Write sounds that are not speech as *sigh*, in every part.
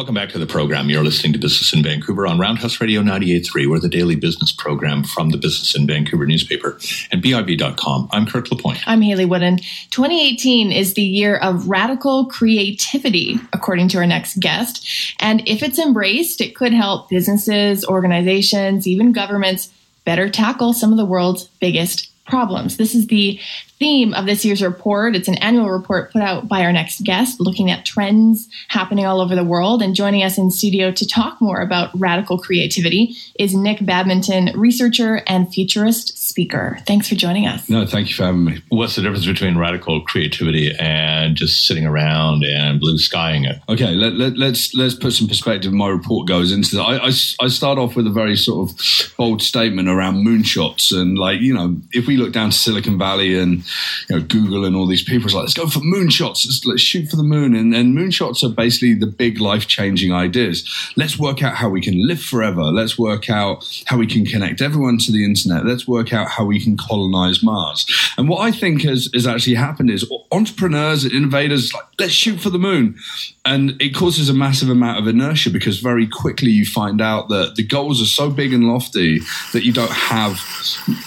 Welcome back to the program. You're listening to Business in Vancouver on Roundhouse Radio 98.3. We're the daily business program from the Business in Vancouver newspaper and BIV.com. I'm Kirk LaPointe. I'm Hayley Woodin. 2018 is the year of radical creativity, according to our next guest. And if it's embraced, it could help businesses, organizations, even governments better tackle some of the world's biggest problems. This is the theme of this year's report. It's an annual report put out by our next guest, looking at trends happening all over the world. And joining us in studio to talk more about radical creativity is Nick Badminton, researcher and futurist speaker. Thanks for joining us. No, thank you for having me. What's the difference between radical creativity and just sitting around and blue skying it? Okay, let, let, let's let's put some perspective. My report goes into that. I, I, I start off with a very sort of bold statement around moonshots and like you know if we look down to Silicon Valley and you know, Google and all these people are like, let's go for moonshots. Let's, let's shoot for the moon. And, and moonshots are basically the big life changing ideas. Let's work out how we can live forever. Let's work out how we can connect everyone to the internet. Let's work out how we can colonize Mars. And what I think has, has actually happened is entrepreneurs and innovators, like, let's shoot for the moon. And it causes a massive amount of inertia because very quickly you find out that the goals are so big and lofty that you don't have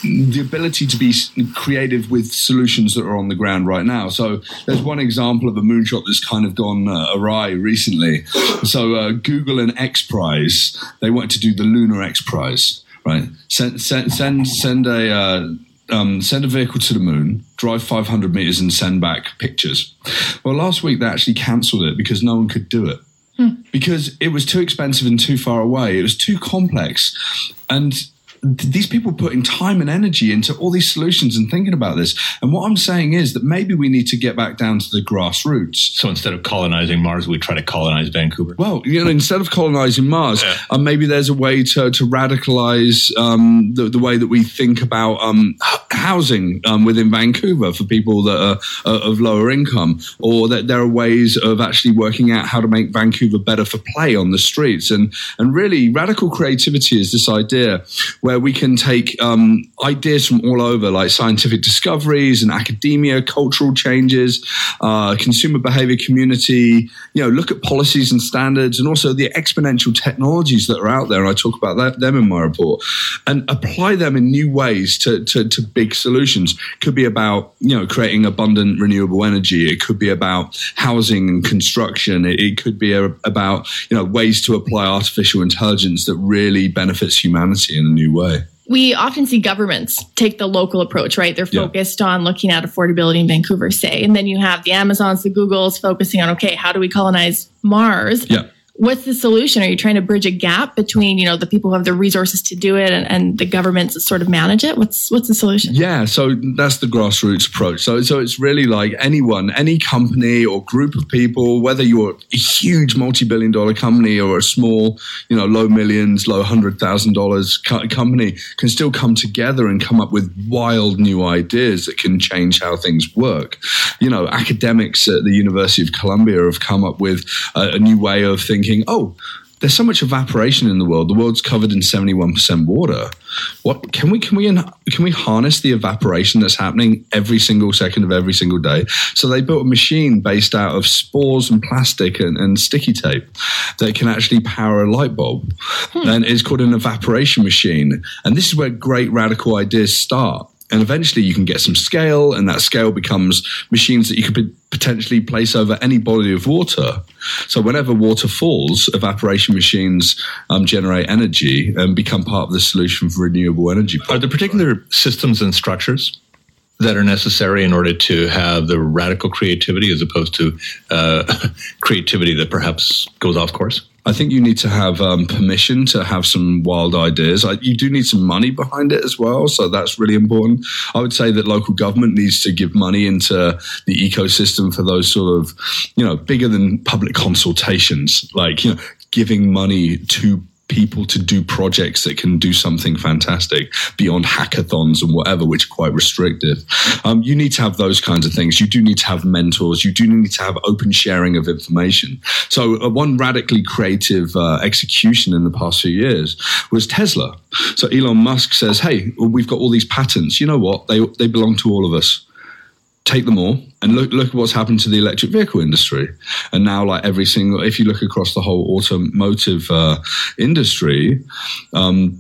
the ability to be creative with solutions that are on the ground right now. So there's one example of a moonshot that's kind of gone uh, awry recently. So uh, Google and X Prize, they wanted to do the Lunar X Prize, right? Send send send, send a uh, um, send a vehicle to the moon, drive 500 meters, and send back pictures. Well, last week they actually cancelled it because no one could do it. Hmm. Because it was too expensive and too far away. It was too complex. And these people putting time and energy into all these solutions and thinking about this. And what I'm saying is that maybe we need to get back down to the grassroots. So instead of colonizing Mars, we try to colonize Vancouver. Well, you know, instead of colonizing Mars, yeah. uh, maybe there's a way to, to radicalize um, the, the, way that we think about um, housing um, within Vancouver for people that are uh, of lower income, or that there are ways of actually working out how to make Vancouver better for play on the streets. And and really, radical creativity is this idea where where we can take um, ideas from all over, like scientific discoveries and academia, cultural changes, uh, consumer behavior community, you know, look at policies and standards and also the exponential technologies that are out there. I talk about that, them in my report and apply them in new ways to, to, to big solutions. Could be about, you know, creating abundant renewable energy. It could be about housing and construction. It, it could be a, about, you know, ways to apply artificial intelligence that really benefits humanity in a new way way. We often see governments take the local approach, right? They're focused yeah. on looking at affordability in Vancouver, say. And then you have the Amazons, the Googles focusing on, okay, how do we colonize Mars? Yeah what's the solution? Are you trying to bridge a gap between you know the people who have the resources to do it and, and, the governments that sort of manage it? What's what's the solution? Yeah, so that's the grassroots approach. So so it's really like anyone, any company or group of people, whether you're a huge multi-billion dollar company or a small, you know, low millions, low hundred thousand dollars company, can still come together and come up with wild new ideas that can change how things work. You know, academics at the University of Columbia have come up with a, a new way of thinking thinking, oh, there's so much evaporation in the world. The world's covered in 71% water. What can we can we can we harness the evaporation that's happening every single second of every single day? So they built a machine based out of spores and plastic and, and sticky tape that can actually power a light bulb, hmm. and it's called an evaporation machine. And this is where great radical ideas start and eventually you can get some scale and that scale becomes machines that you could potentially place over any body of water. So whenever water falls evaporation machines um, generate energy and become part of the solution for renewable energy are there particular systems and structures that are necessary in order to have the radical creativity as opposed to uh, *laughs* creativity that perhaps goes off course I think you need to have um, permission to have some wild ideas. I, you do need some money behind it as well, so that's really important. I would say that local government needs to give money into the ecosystem for those sort of, you know, bigger than public consultations, like you know, giving money to people to do projects that can do something fantastic beyond hackathons and whatever, which are quite restrictive. Um, you need to have those kinds of things. You do need to have mentors. You do need to have open sharing of information. So, uh, one radically creative uh, execution in the past few years was Tesla. So, Elon Musk says, Hey, we've got all these patents. You know what? They, they belong to all of us take them all and look look at what's happened to the electric vehicle industry and now like every single if you look across the whole automotive uh, industry um,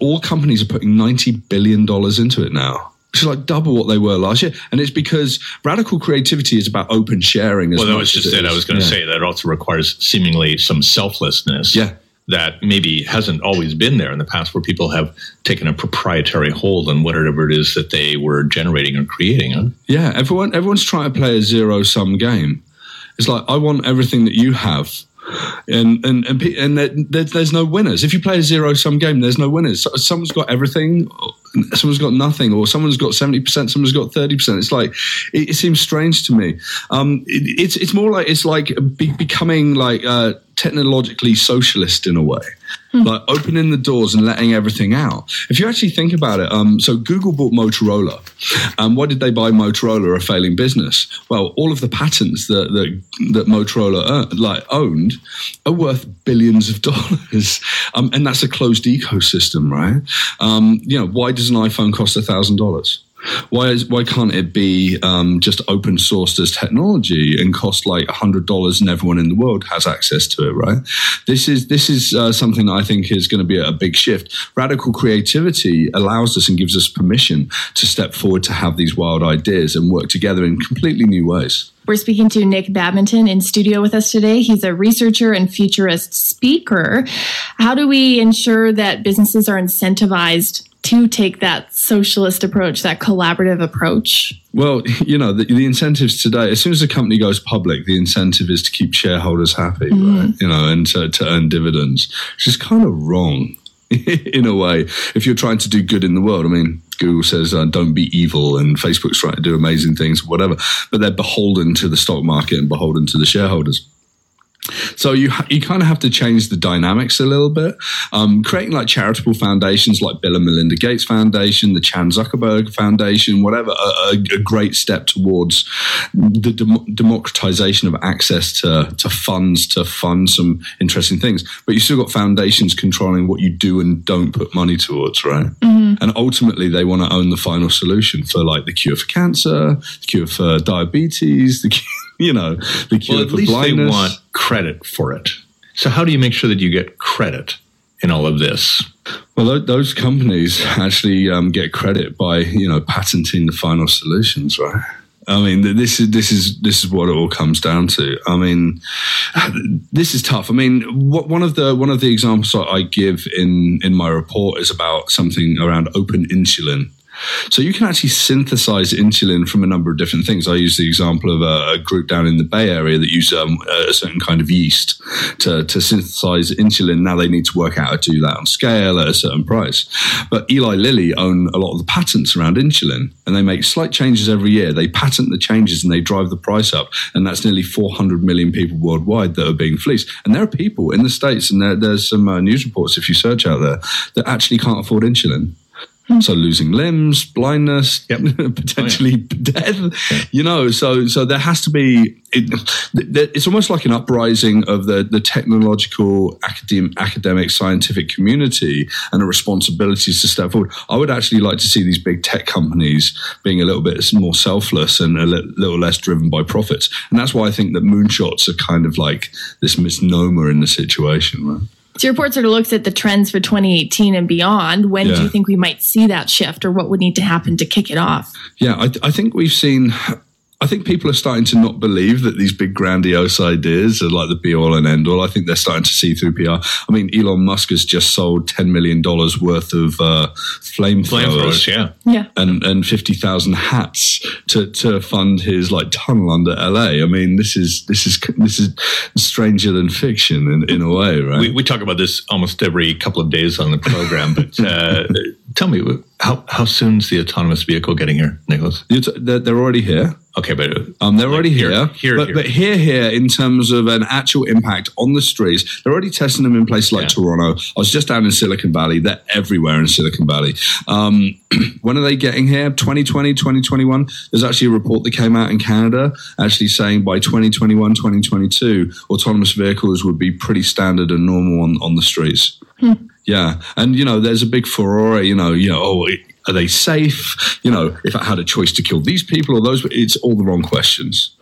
all companies are putting 90 billion dollars into it now which is like double what they were last year and it's because radical creativity is about open sharing as well that was just as it i was going to yeah. say that also requires seemingly some selflessness Yeah. That maybe hasn't always been there in the past where people have taken a proprietary hold on whatever it is that they were generating or creating? Yeah, everyone everyone's trying to play a zero sum game. It's like I want everything that you have. And and and, and there, there- there's no winners. If you play a zero sum game, there's no winners. Someone's got everything, someone's got nothing, or someone's got seventy percent, someone's got thirty percent. It's like it, it seems strange to me. Um, it, it's it's more like it's like be, becoming like uh, technologically socialist in a way like opening the doors and letting everything out. If you actually think about it, um, so Google bought Motorola. Um, why did they buy Motorola, a failing business? Well, all of the patents that that, that Motorola uh, like owned are worth billions of *laughs* dollars, um, and that's a closed ecosystem, right? Um, you know, why does an iPhone cost a thousand dollars? Why is why can't it be um, just open sourced as technology and cost like hundred dollars and everyone in the world has access to it? Right. This is this is uh, something that I think is going to be a big shift. Radical creativity allows us and gives us permission to step forward to have these wild ideas and work together in completely new ways. We're speaking to Nick Badminton in studio with us today. He's a researcher and futurist speaker. How do we ensure that businesses are incentivized to take that socialist approach, that collaborative approach? Well, *laughs* you know, the, the incentives today, as soon as a company goes public, the incentive is to keep shareholders happy, right? You know, and to, to earn dividends, which is kind of wrong *laughs* in a way. If you're trying to do good in the world, I mean, Google says uh, don't be evil, and Facebook's trying to do amazing things, whatever, but they're beholden to the stock market and beholden to the shareholders. So you you kind of have to change the dynamics a little bit. Um, creating like charitable foundations like Bill and Melinda Gates Foundation, the Chan Zuckerberg Foundation, whatever, a, a, great step towards the dem- democratization of access to, to funds to fund some interesting things. But you still got foundations controlling what you do and don't put money towards, right? And ultimately, they want to own the final solution for like the cure for cancer, the cure for diabetes, the cure, you know, the cure well at for least blindness. they want credit for it so how do you make sure that you get credit in all of this Well, those companies actually um, get credit by you know patenting the final solutions, right? I mean, this is this is this is what it all comes down to. I mean, *sighs* this is tough. I mean, what, one of the one of the examples I give in in my report is about something around open insulin. So you can actually synthesize insulin from a number of different things. I use the example of a, group down in the Bay Area that use um, a certain kind of yeast to, to synthesize insulin. Now they need to work out how to do that on scale at a certain price. But Eli Lilly own a lot of the patents around insulin, and they make slight changes every year. They patent the changes and they drive the price up, and that's nearly 400 million people worldwide that are being fleeced. And there are people in the states, and there, there's some uh, news reports if you search out there that actually can't afford insulin. Hmm. So losing limbs, blindness, *laughs* potentially oh, death. You know, so so there has to be. It, it's almost like an uprising of the the technological, academic, academic, scientific community, and a responsibility to step forward. I would actually like to see these big tech companies being a little bit more selfless and a little less driven by profits, and that's why I think that moonshots are kind of like this misnomer in the situation. Right? So your report sort of looks at the trends for 2018 and beyond. When do you think we might see that shift, or what would need to happen to kick it off? Yeah, I, I think we've seen. I think people are starting to not believe that these big grandiose ideas are like the be all and end all. I think they're starting to see through PR. I mean, Elon Musk has just sold ten million dollars worth of uh, flamethrowers. flamethrowers yeah Yeah. And, and fifty thousand hats to, to fund his like tunnel under LA. I mean, this is this is this is stranger than fiction in, in a way, right? we, we talk about this almost every couple of days on the program but uh, tell me how, how soon's the autonomous vehicle getting here nicholas You're t- they're, they're already here. okay but Um, they're already here- here, here, but, here. but here, here, in terms of an actual impact on the streets, they're already testing them in places like Yeah. Toronto. I was just down in Silicon Valley. They're everywhere in Silicon Valley. Um, *clears throat* when are they getting here? 2020, 2021? There's actually a report that came out in Canada actually saying by 2021, 2022, autonomous vehicles would be pretty standard and normal on, on the streets. Yeah, and you know, there's a big furore. You know, you know, oh, Are they safe? You know, if I had a choice to kill these people or those, it's all the wrong questions.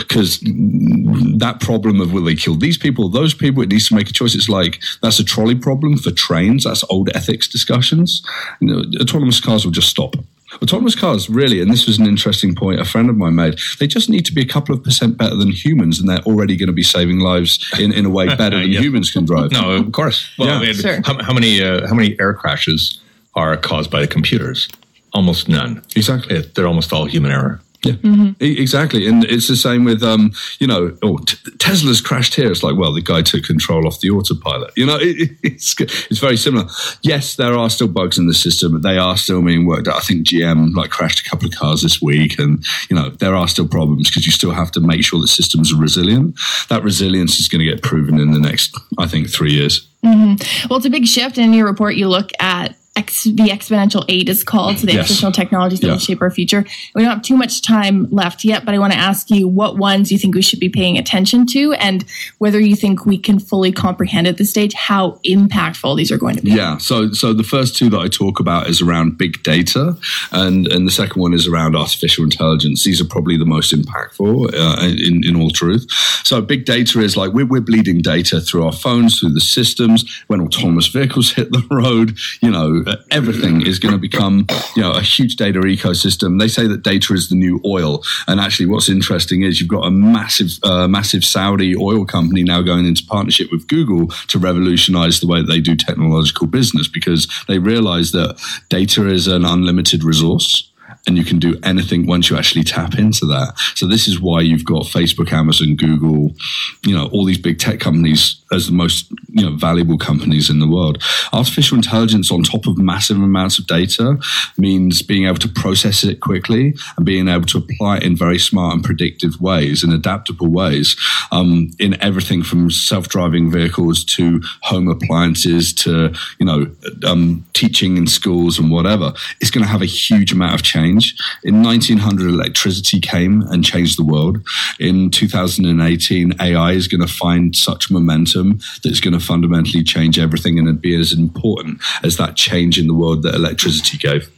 Because that problem of will they kill these people or those people, it needs to make a choice. It's like that's a trolley problem for trains. That's old ethics discussions. You know, autonomous cars will just stop. Autonomous cars, really, and this was an interesting point a friend of mine made, they just need to be a couple of percent better than humans, and they're already going to be saving lives in, in a way better than *laughs* Yeah. humans can drive. No, of course. Well, Yeah. I mean, Sure. how, how many uh, how many air crashes are caused by the computers? Almost none. Exactly. It, they're almost all human error. Yeah, E- exactly. And it's the same with, um, you know, oh, t- Tesla's crashed here. It's like, well, the guy took control off the autopilot. You know, *laughs* it, it's, it's very similar. Yes, there are still bugs in the system, but they are still being worked out. I think GM like crashed a couple of cars this week, and you know, there are still problems because you still have to make sure that systems are resilient. That resilience is going to get proven in the next, I think, three years. Well, it's a big shift. In your report, you look at X, the exponential eight is called, so the Yes. exponential technologies that Yeah. will shape our future. We don't have too much time left yet, but I want to ask you what ones you think we should be paying attention to, and whether you think we can fully comprehend at this stage how impactful these are going to be. Yeah. So so the first two that I talk about is around big data, and and the second one is around artificial intelligence. These are probably the most impactful uh, in in all truth. So big data is like we're we're bleeding data through our phones, through the systems. When autonomous vehicles *laughs* hit the road, you know uh, everything is going to become you know a huge data ecosystem. They say that data is the new oil, and actually, what's interesting is you've got a massive uh, massive Saudi oil company now going into partnership with Google to revolutionize the way that they do technological business because they realize that data is an unlimited resource and you can do anything once you actually tap into that. So this is why you've got Facebook, Amazon, Google, you know, all these big tech companies as the most, you know, valuable companies in the world. Artificial intelligence on top of massive amounts of data means being able to process it quickly and being able to apply it in very smart and predictive ways and adaptable ways um, in everything from self-driving vehicles to home appliances to, you know, um, teaching in schools and whatever. It's going to have a huge amount of change. In 1900, electricity came and changed the world. In 2018, AI is going to find such momentum that it's going to fundamentally change everything and it'd be as important as that change in the world that electricity gave.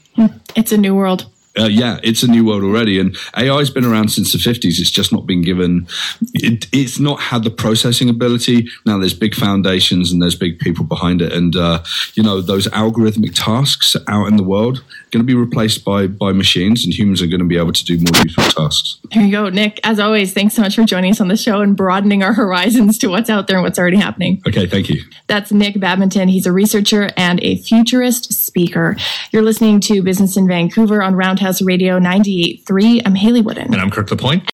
It's a new world. Uh, yeah, it's a new world already, and AI has been around since the fifties. It's just not been given. It, it's not had the processing ability. Now there's big foundations and there's big people behind it, and uh, you know those algorithmic tasks out in the world going to be replaced by by machines, and humans are going to be able to do more useful tasks. There you go, Nick. As always, thanks so much for joining us on the show and broadening our *laughs* horizons to what's out there and what's already happening. Okay, thank you. That's Nick Badminton. He's a researcher and a futurist speaker. You're listening to Business in Vancouver on Roundhouse Radio 98.3. I'm Hayley Woodin. And I'm Kirk LaPointe.